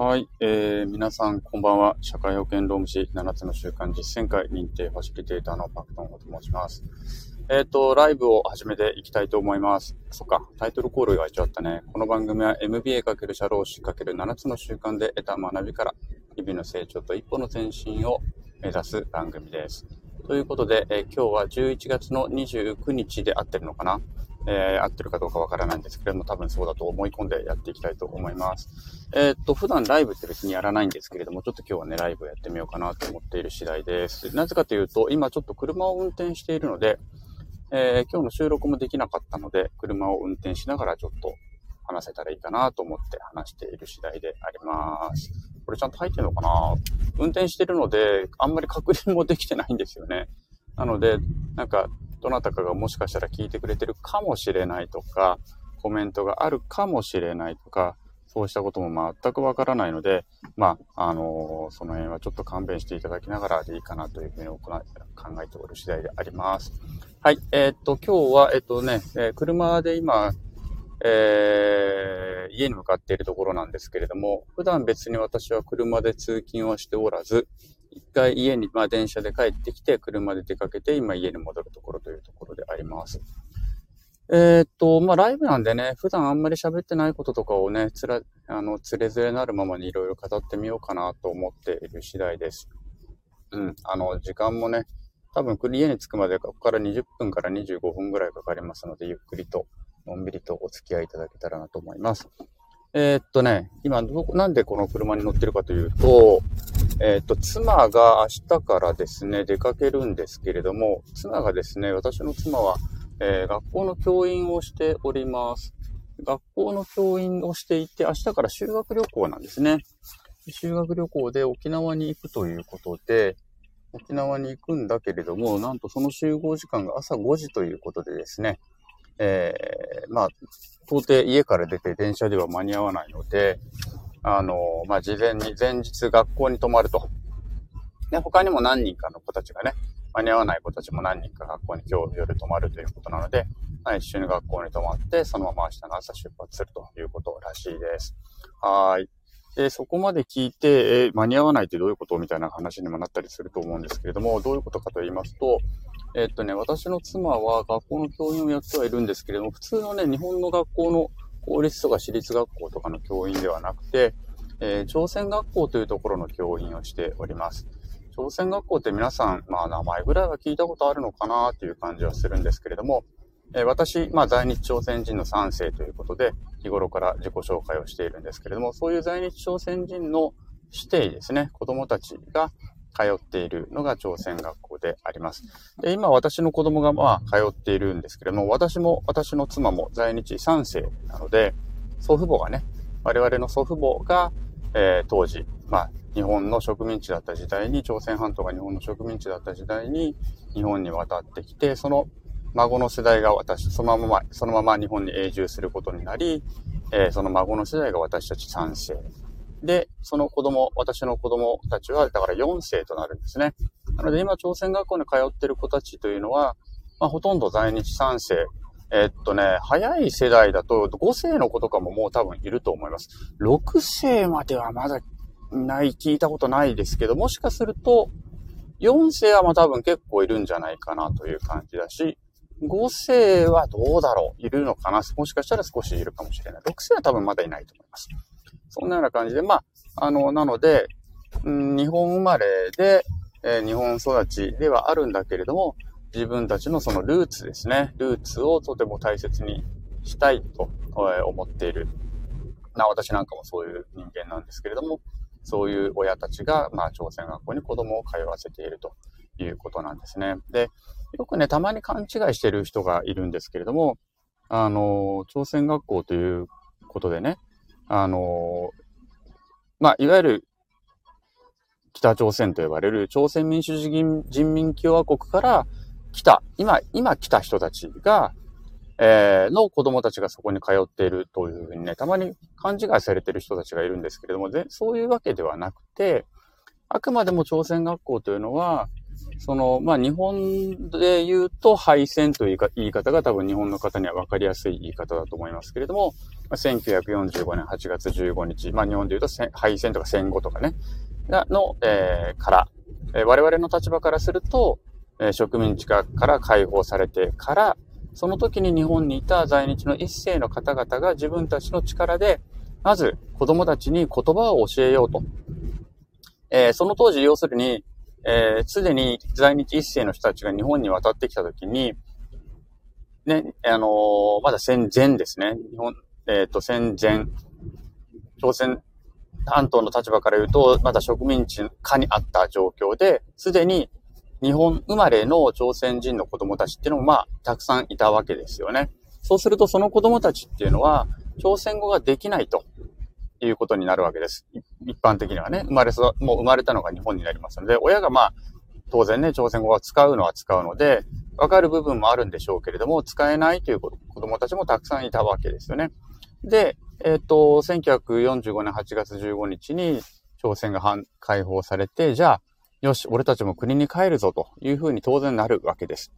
はい、えー、皆さんこんばんは。社会保険労務士7つの習慣実践会認定ファシリテーターのパクトンと申します。えっ、ー、と、ライブを始めていきたいと思います。そっか、タイトルコールが一応あったね。この番組は MBA× 社労士 ×7 つの習慣で得た学びから日々の成長と一歩の前進を目指す番組です。ということで、えー、今日は11月の29日で合ってるのかな？えー、合ってるかどうかわからないんですけれども、多分そうだと思い込んでやっていきたいと思います。えー、っと、普段ライブって別にやらないんですけれども、ちょっと今日はね、ライブをやってみようかなと思っている次第です。なぜかというと、今ちょっと車を運転しているので、えー、今日の収録もできなかったので、車を運転しながらちょっと話せたらいいかなと思って話している次第であります。これちゃんと入ってるのかな？運転してるので、あんまり確認もできてないんですよね。なので、なんか、どなたかがもしかしたら聞いてくれてるかもしれないとか、コメントがあるかもしれないとか、そうしたことも全くわからないので、まあ、あのー、その辺はちょっと勘弁していただきながらでいいかなというふうに考えておる次第であります。はい。えー、っと、今日は、えっとね、えー、車で今、えー、家に向かっているところなんですけれども、普段別に私は車で通勤はしておらず、一回家に、まあ電車で帰ってきて、車で出かけて、今家に戻るところというところであります。えー、っと、まあライブなんでね、普段あんまり喋ってないこととかをね、つら、あの、つれづれなるままにいろいろ語ってみようかなと思っている次第です。うん、あの、時間もね、多分家に着くまでここから20分から25分ぐらいかかりますので、ゆっくりと、のんびりとお付き合いいただけたらなと思います。えー、っとね、今ど、なんでこの車に乗ってるかというと、えー、っと、妻が明日からですね、出かけるんですけれども、妻がですね、私の妻は、えー、学校の教員をしております。学校の教員をしていて、明日から修学旅行なんですね。修学旅行で沖縄に行くということで、沖縄に行くんだけれども、なんとその集合時間が朝5時ということでですね、えー、まあ、到底家から出て電車では間に合わないので、あの、まあ、事前に、前日学校に泊まると。で、他にも何人かの子たちがね、間に合わない子たちも何人か学校に今日夜泊まるということなので、まあ、一緒に学校に泊まって、そのまま明日の朝出発するということらしいです。はい。で、そこまで聞いて、え間に合わないってどういうことみたいな話にもなったりすると思うんですけれども、どういうことかと言いますと、えっとね、私の妻は学校の教員をやってはいるんですけれども、普通のね、日本の学校の公立とか私立学校とかの教員ではなくて、えー、朝鮮学校というところの教員をしております。朝鮮学校って皆さん、まあ名前ぐらいは聞いたことあるのかなっていう感じはするんですけれども、えー、私、まあ在日朝鮮人の3世ということで、日頃から自己紹介をしているんですけれども、そういう在日朝鮮人の指定ですね、子供たちが、通っているのが朝鮮学校であります。で今私の子供がまあ通っているんですけれども、私も私の妻も在日3世なので、祖父母がね、我々の祖父母が、えー、当時、まあ日本の植民地だった時代に、朝鮮半島が日本の植民地だった時代に日本に渡ってきて、その孫の世代が私、そのまま、そのまま日本に永住することになり、えー、その孫の世代が私たち3世。で、その子供、私の子供たちは、だから4世となるんですね。なので今、朝鮮学校に通ってる子たちというのは、まあ、ほとんど在日3世。えっとね、早い世代だと5世の子とかももう多分いると思います。6世まではまだない、聞いたことないですけど、もしかすると、4世はまあ多分結構いるんじゃないかなという感じだし、5世はどうだろういるのかなもしかしたら少しいるかもしれない。6世は多分まだいないと思います。そんなような感じで、まあ、あの、なので、うん、日本生まれで、えー、日本育ちではあるんだけれども、自分たちのそのルーツですね。ルーツをとても大切にしたいと思っている。な、私なんかもそういう人間なんですけれども、そういう親たちが、まあ、朝鮮学校に子供を通わせているということなんですね。で、よくね、たまに勘違いしてる人がいるんですけれども、あの、朝鮮学校ということでね、あの、まあ、いわゆる北朝鮮と呼ばれる朝鮮民主主義人民共和国から来た、今、今来た人たちが、えー、の子供たちがそこに通っているというふうにね、たまに勘違いされている人たちがいるんですけれども、そういうわけではなくて、あくまでも朝鮮学校というのは、その、まあ、日本で言うと敗戦というか言い方が多分日本の方には分かりやすい言い方だと思いますけれども、まあ、1945年8月15日、まあ、日本で言うと敗戦とか戦後とかね、の、えー、から、えー、我々の立場からすると、えー、植民地化から解放されてから、その時に日本にいた在日の一世の方々が自分たちの力で、まず子供たちに言葉を教えようと。えー、その当時、要するに、えー、すでに在日一世の人たちが日本に渡ってきたときに、ね、あのー、まだ戦前ですね。日本、えっ、ー、と、戦前、朝鮮半島の立場から言うと、まだ植民地下にあった状況で、すでに日本生まれの朝鮮人の子供たちっていうのも、まあ、たくさんいたわけですよね。そうすると、その子供たちっていうのは、朝鮮語ができないと。いうことになるわけです。一般的にはね、生まれそ、もう生まれたのが日本になりますので、親がまあ、当然ね、朝鮮語は使うのは使うので、わかる部分もあるんでしょうけれども、使えないという子供たちもたくさんいたわけですよね。で、えっ、ー、と、1945年8月15日に朝鮮が解放されて、じゃあ、よし、俺たちも国に帰るぞというふうに当然なるわけです。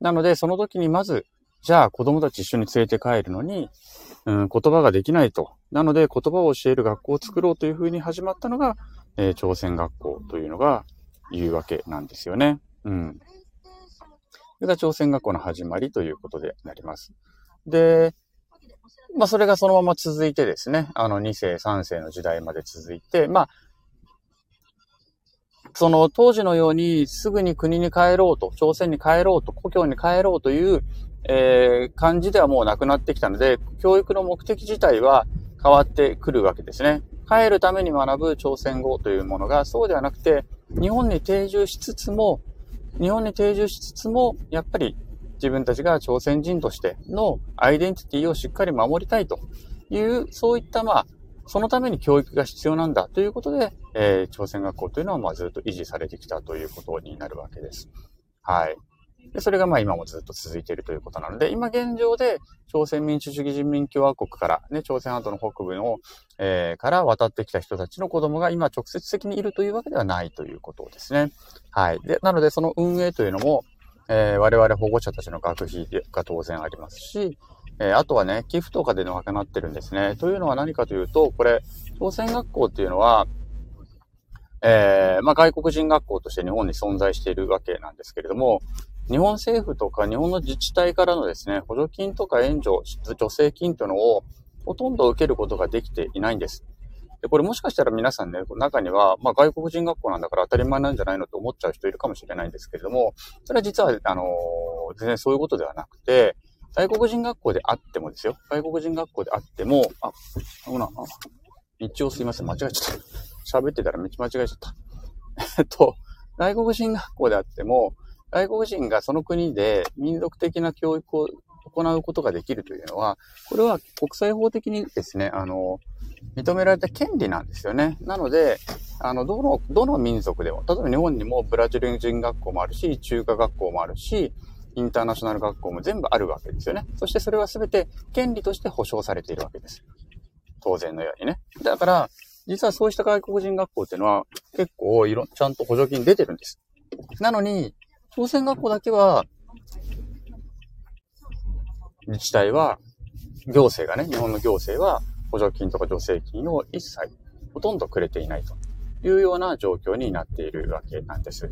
なので、その時にまず、じゃあ子供たち一緒に連れて帰るのに、うん、言葉ができないと。なので言葉を教える学校を作ろうというふうに始まったのが、えー、朝鮮学校というのが言うわけなんですよね。うん。それが朝鮮学校の始まりということでなります。で、まあそれがそのまま続いてですね、あの2世、3世の時代まで続いて、まあ、その当時のようにすぐに国に帰ろうと、朝鮮に帰ろうと、故郷に帰ろうというえー、感じではもうなくなってきたので、教育の目的自体は変わってくるわけですね。帰るために学ぶ朝鮮語というものがそうではなくて、日本に定住しつつも、日本に定住しつつも、やっぱり自分たちが朝鮮人としてのアイデンティティをしっかり守りたいという、そういったまあ、そのために教育が必要なんだということで、えー、朝鮮学校というのはまずっと維持されてきたということになるわけです。はい。で、それがまあ今もずっと続いているということなので、今現状で朝鮮民主主義人民共和国から、ね、朝鮮半島の北部の、えー、から渡ってきた人たちの子供が今直接的にいるというわけではないということですね。はい。で、なのでその運営というのも、えー、我々保護者たちの学費が当然ありますし、えー、あとはね、寄付とかで賄ってるんですね。というのは何かというと、これ、朝鮮学校っていうのは、えー、まあ、外国人学校として日本に存在しているわけなんですけれども、日本政府とか日本の自治体からのですね、補助金とか援助、助成金というのをほとんど受けることができていないんです。で、これもしかしたら皆さんね、中には、まあ外国人学校なんだから当たり前なんじゃないのと思っちゃう人いるかもしれないんですけれども、それは実は、あのー、全然そういうことではなくて、外国人学校であってもですよ。外国人学校であっても、あ、ほら、道をすいません、間違えちゃった。喋ってたら道間違えちゃった。えっと、外国人学校であっても、外国人がその国で民族的な教育を行うことができるというのは、これは国際法的にですね、あの、認められた権利なんですよね。なので、あの、どの、どの民族でも、例えば日本にもブラジル人学校もあるし、中華学校もあるし、インターナショナル学校も全部あるわけですよね。そしてそれは全て権利として保障されているわけです。当然のようにね。だから、実はそうした外国人学校っていうのは結構いろ、ちゃんと補助金出てるんです。なのに、朝鮮学校だけは、自治体は、行政がね、日本の行政は補助金とか助成金を一切ほとんどくれていないというような状況になっているわけなんです。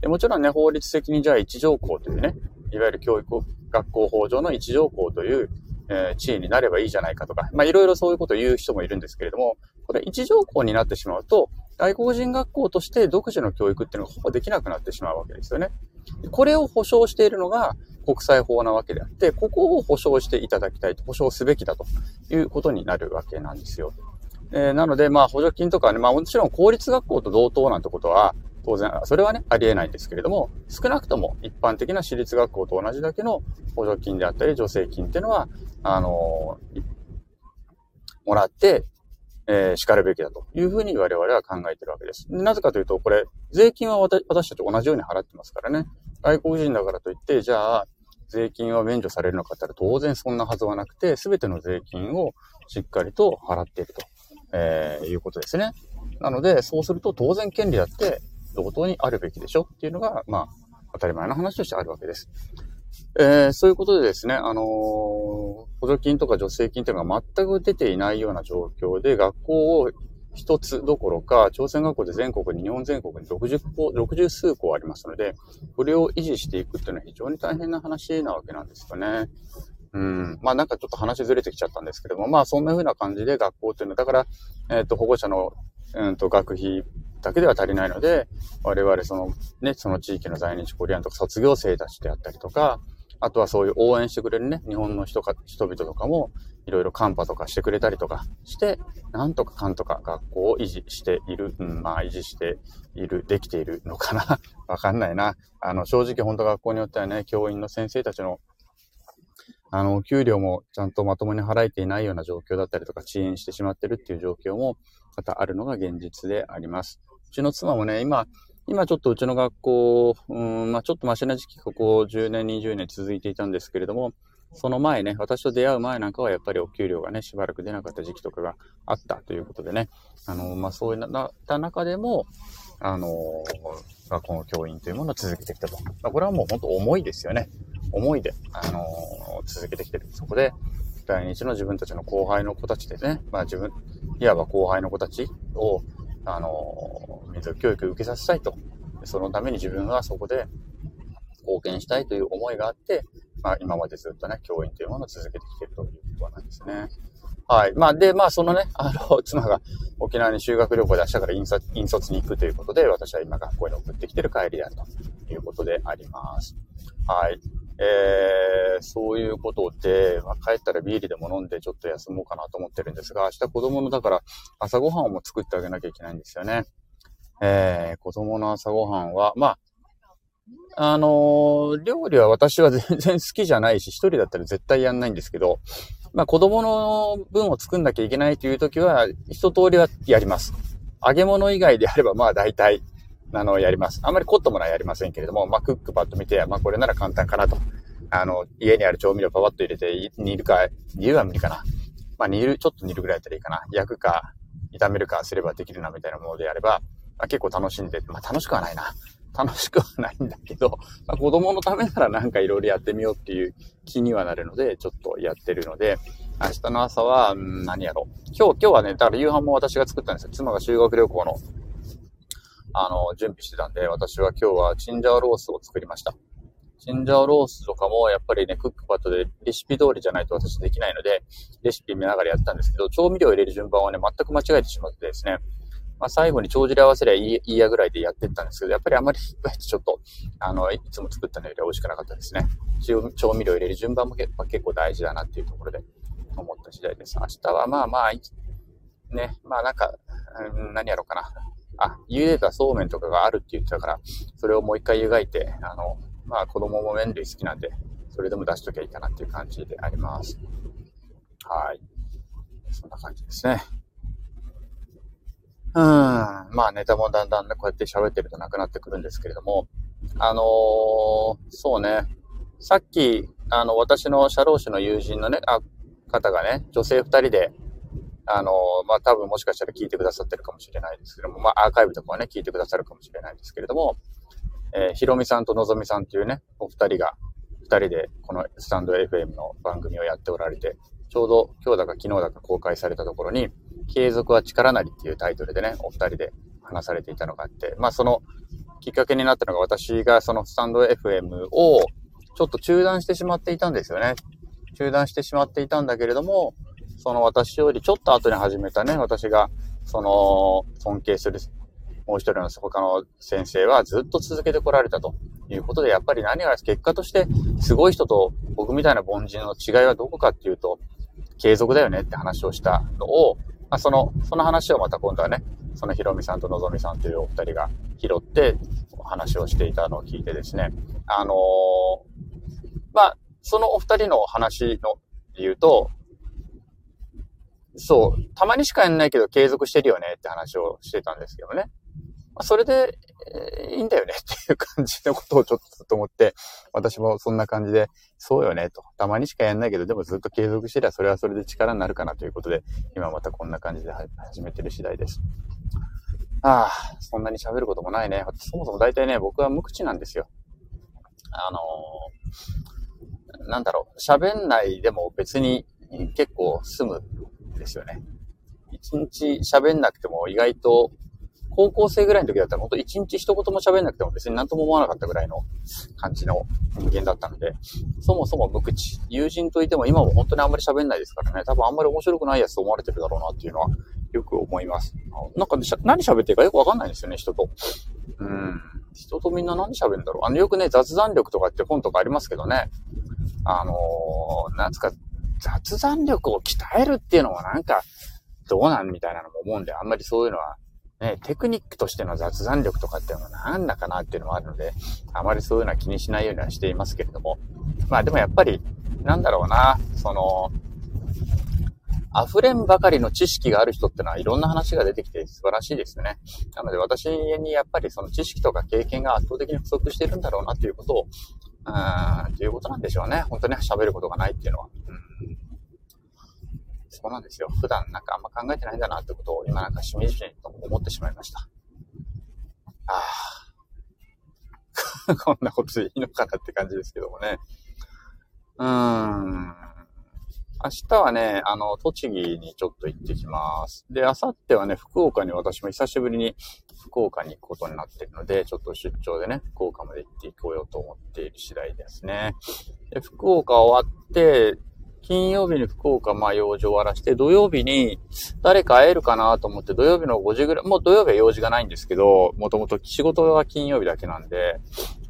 でもちろんね、法律的にじゃあ一条項というね、いわゆる教育学校法上の一条項という、えー、地位になればいいじゃないかとか、まあいろいろそういうことを言う人もいるんですけれども、これ一条項になってしまうと、外国人学校として独自の教育っていうのがほぼできなくなってしまうわけですよね。これを保障しているのが国際法なわけであって、ここを保障していただきたいと、保障すべきだということになるわけなんですよ。えー、なので、まあ、補助金とかね、まあ、もちろん公立学校と同等なんてことは、当然、それはね、ありえないんですけれども、少なくとも一般的な私立学校と同じだけの補助金であったり、助成金っていうのは、あのー、もらって、えー、叱るべきだというふうに我々は考えてるわけです。なぜかというと、これ、税金は私たち同じように払ってますからね。外国人だからといって、じゃあ、税金は免除されるのかって言ったら当然そんなはずはなくて、すべての税金をしっかりと払っていると、えー、いうことですね。なので、そうすると当然権利だって同等にあるべきでしょっていうのが、まあ、当たり前の話としてあるわけです。えー、そういうことでですね、あのー、補助金とか助成金というのが全く出ていないような状況で、学校を一つどころか、朝鮮学校で全国に、日本全国に60校、60数校ありますので、これを維持していくっていうのは非常に大変な話なわけなんですよね。うん。まあなんかちょっと話ずれてきちゃったんですけども、まあそんな風な感じで学校っていうのは、だから、えっ、ー、と、保護者の、うんと、学費だけでは足りないので、我々その、ね、その地域の在日コリアンとか卒業生たちであったりとか、あとはそういう応援してくれるね、日本の人か、人々とかも、いろいろカンパとかしてくれたりとかして、なんとかかんとか学校を維持している、うん、まあ維持している、できているのかな わかんないな。あの、正直本当学校によってはね、教員の先生たちの、あの、給料もちゃんとまともに払えていないような状況だったりとか、遅延してしまってるっていう状況も、またあるのが現実であります。うちの妻もね、今、今ちょっとうちの学校、うん、まあちょっとマシな時期ここ10年、20年続いていたんですけれども、その前ね、私と出会う前なんかはやっぱりお給料がね、しばらく出なかった時期とかがあったということでね、あの、まあそういった中でも、あの、学校の教員というものを続けてきたと。これはもう本当思いですよね。思いで、あの続けてきてる。そこで、来日の自分たちの後輩の子たちでね、まあ自分、いわば後輩の子たちを、あの、民族教育を受けさせたいと。そのために自分はそこで貢献したいという思いがあって、まあ今までずっとね、教員というものを続けてきているということなんですね。はい。まあ、で、まあ、そのね、あの、妻が沖縄に修学旅行で明日から引率引率に行くということで、私は今学校に送ってきてる帰りであるということであります。はい。えー、そういうことで、まあ、帰ったらビールでも飲んでちょっと休もうかなと思ってるんですが、明日子供のだから朝ごはんも作ってあげなきゃいけないんですよね。えー、子供の朝ごはんは、まあ、あの、料理は私は全然好きじゃないし、一人だったら絶対やんないんですけど、まあ子供の分を作んなきゃいけないという時は、一通りはやります。揚げ物以外であれば、まあ大体、あの、やります。あんまり凝ったものはやりませんけれども、まあ、クックパッと見て、まあ、これなら簡単かなと。あの、家にある調味料パパッと入れて煮るか、煮るは無理かな。まあ、煮る、ちょっと煮るぐらいだったらいいかな。焼くか、炒めるかすればできるな、みたいなものであれば、まあ、結構楽しんで、まあ、楽しくはないな。楽しくはないんだけど、まあ、子供のためならなんかいろいろやってみようっていう気にはなるので、ちょっとやってるので、明日の朝は、うん、何やろう。今日、今日はね、だから夕飯も私が作ったんですよ。妻が修学旅行のあの、準備してたんで、私は今日はチンジャオロースを作りました。チンジャオロースとかも、やっぱりね、クックパッドでレシピ通りじゃないと私できないので、レシピ見ながらやったんですけど、調味料を入れる順番をね、全く間違えてしまってですね、まあ、最後に帳尻合わせりゃいいやぐらいでやってったんですけど、やっぱりあまりちょっと、あの、いつも作ったのよりは美味しくなかったですね。調味料入れる順番も結構大事だなっていうところで思った次第です。明日はまあまあ、ね、まあなんか、うん、何やろうかな。あ、茹でたそうめんとかがあるって言ってたから、それをもう一回湯がいて、あの、まあ子供も麺類好きなんで、それでも出しときゃいいかなっていう感じであります。はい。そんな感じですね。うん。まあネタもだんだんね、こうやって喋ってるとなくなってくるんですけれども、あのー、そうね。さっき、あの、私の社労士の友人のね、あ、方がね、女性二人で、あの、まあ、多分もしかしたら聞いてくださってるかもしれないですけども、まあ、アーカイブとかはね、聞いてくださるかもしれないですけれども、えー、ひろみさんとのぞみさんっていうね、お二人が、二人でこのスタンド FM の番組をやっておられて、ちょうど今日だか昨日だか公開されたところに、継続は力なりっていうタイトルでね、お二人で話されていたのがあって、まあそのきっかけになったのが私がそのスタンド FM をちょっと中断してしまっていたんですよね。中断してしまっていたんだけれども、その私よりちょっと後に始めたね、私が、その、尊敬する、もう一人の他の先生はずっと続けてこられたということで、やっぱり何が結果としてすごい人と僕みたいな凡人の違いはどこかっていうと、継続だよねって話をしたのを、まあ、その、その話をまた今度はね、そのひろみさんとのぞみさんというお二人が拾ってお話をしていたのを聞いてですね、あのー、まあ、そのお二人の話の言うと、そう、たまにしかやんないけど継続してるよねって話をしてたんですけどね。まあ、それで、えー、いいんだよね っていう感じのことをちょっとずっと思って、私もそんな感じで、そうよねと。たまにしかやんないけど、でもずっと継続してりゃそれはそれで力になるかなということで、今またこんな感じで始めてる次第です。ああ、そんなに喋ることもないね。そもそも大体ね、僕は無口なんですよ。あのー、なんだろう、喋んないでも別に結構済むんですよね。一日喋んなくても意外と、高校生ぐらいの時だったら、ほんと一日一言も喋んなくても別に何とも思わなかったぐらいの感じの人間だったので、そもそも無口。友人といても今も本当にあんまり喋んないですからね、多分あんまり面白くないやつと思われてるだろうなっていうのはよく思います。なんか、何喋ってるかよくわかんないんですよね、人と。うん。人とみんな何喋るんだろう。あの、よくね、雑談力とかって本とかありますけどね。あのー、なんつか、雑談力を鍛えるっていうのもなんか、どうなんみたいなのも思うんで、あんまりそういうのは、ね、テクニックとしての雑談力とかっていうのは何だかなっていうのもあるので、あまりそういうのは気にしないようにはしていますけれども。まあでもやっぱり、なんだろうな、その、溢れんばかりの知識がある人ってのはいろんな話が出てきて素晴らしいですね。なので私にやっぱりその知識とか経験が圧倒的に不足してるんだろうなということを、うーん、ということなんでしょうね。本当に喋ることがないっていうのは。うんそうなんですよ。普段なんかあんま考えてないんだなってことを今なんかしみじみと思ってしまいました。ああ。こんなことでいいのかなって感じですけどもね。うーん。明日はね、あの、栃木にちょっと行ってきます。で、明後日はね、福岡に私も久しぶりに福岡に行くことになっているので、ちょっと出張でね、福岡まで行っていこうよと思っている次第ですね。で、福岡終わって、金曜日に福岡、まあ用事を終わらして、土曜日に誰か会えるかなと思って、土曜日の5時ぐらい、もう土曜日は用事がないんですけど、もともと仕事は金曜日だけなんで、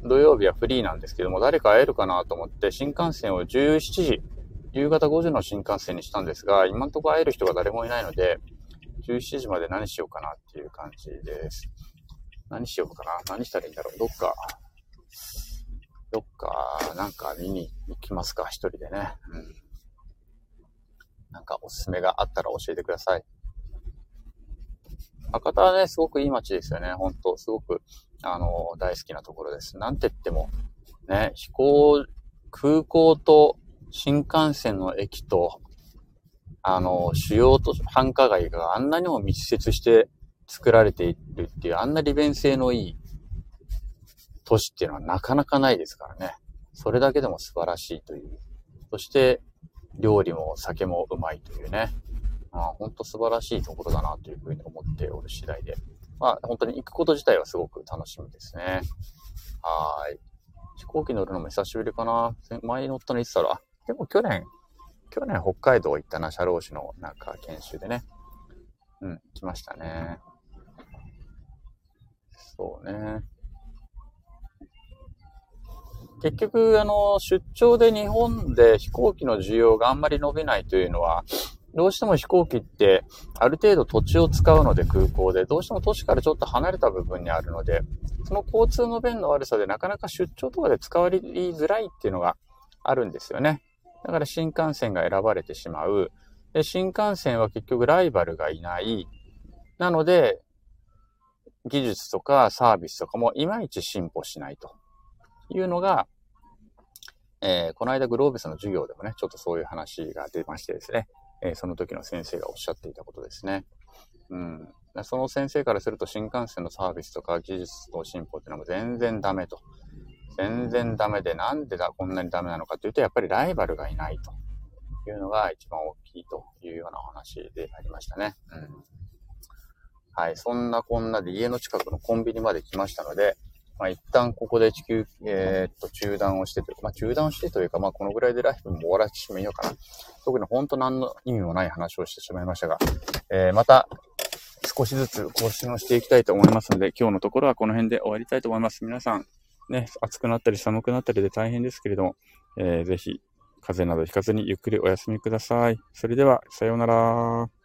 土曜日はフリーなんですけども、誰か会えるかなと思って、新幹線を17時、夕方5時の新幹線にしたんですが、今んとこ会える人が誰もいないので、17時まで何しようかなっていう感じです。何しようかな何したらいいんだろうどっか、どっか、なんか見に行きますか一人でね。うん。なんかおすすめがあったら教えてください。博多はね、すごくいい街ですよね。ほんと、すごく、あの、大好きなところです。なんて言っても、ね、飛行、空港と新幹線の駅と、あの、主要と繁華街があんなにも密接して作られているっていう、あんな利便性のいい都市っていうのはなかなかないですからね。それだけでも素晴らしいという。そして、料理も酒もうまいというね。まあ本当素晴らしいところだなというふうに思っておる次第で。まあ、本当に行くこと自体はすごく楽しみですね。はい。飛行機乗るのも久しぶりかな。前乗ったのいつだろう？でも去年、去年北海道行ったな、社労士のなんか研修でね。うん、来ましたね。そうね。結局、あの、出張で日本で飛行機の需要があんまり伸びないというのは、どうしても飛行機ってある程度土地を使うので空港で、どうしても都市からちょっと離れた部分にあるので、その交通の便の悪さでなかなか出張とかで使われづらいっていうのがあるんですよね。だから新幹線が選ばれてしまう。で、新幹線は結局ライバルがいない。なので、技術とかサービスとかもいまいち進歩しないというのが、えー、この間グローベスの授業でもね、ちょっとそういう話が出ましてですね、えー、その時の先生がおっしゃっていたことですね。うん。その先生からすると新幹線のサービスとか技術の進歩っていうのも全然ダメと。全然ダメで、なんでだ、こんなにダメなのかというと、やっぱりライバルがいないというのが一番大きいというようなお話でありましたね。うん。はい、そんなこんなで家の近くのコンビニまで来ましたので、まあ、一旦ここで地球、えー、っと、中断をしてというか、まあ、中断してというか、まあ、このぐらいでライブも終わらせてしまいようかな。特に本当何の意味もない話をしてしまいましたが、えー、また、少しずつ更新をしていきたいと思いますので、今日のところはこの辺で終わりたいと思います。皆さん、ね、暑くなったり寒くなったりで大変ですけれども、えー、ぜひ、風邪などひかずにゆっくりお休みください。それでは、さようなら。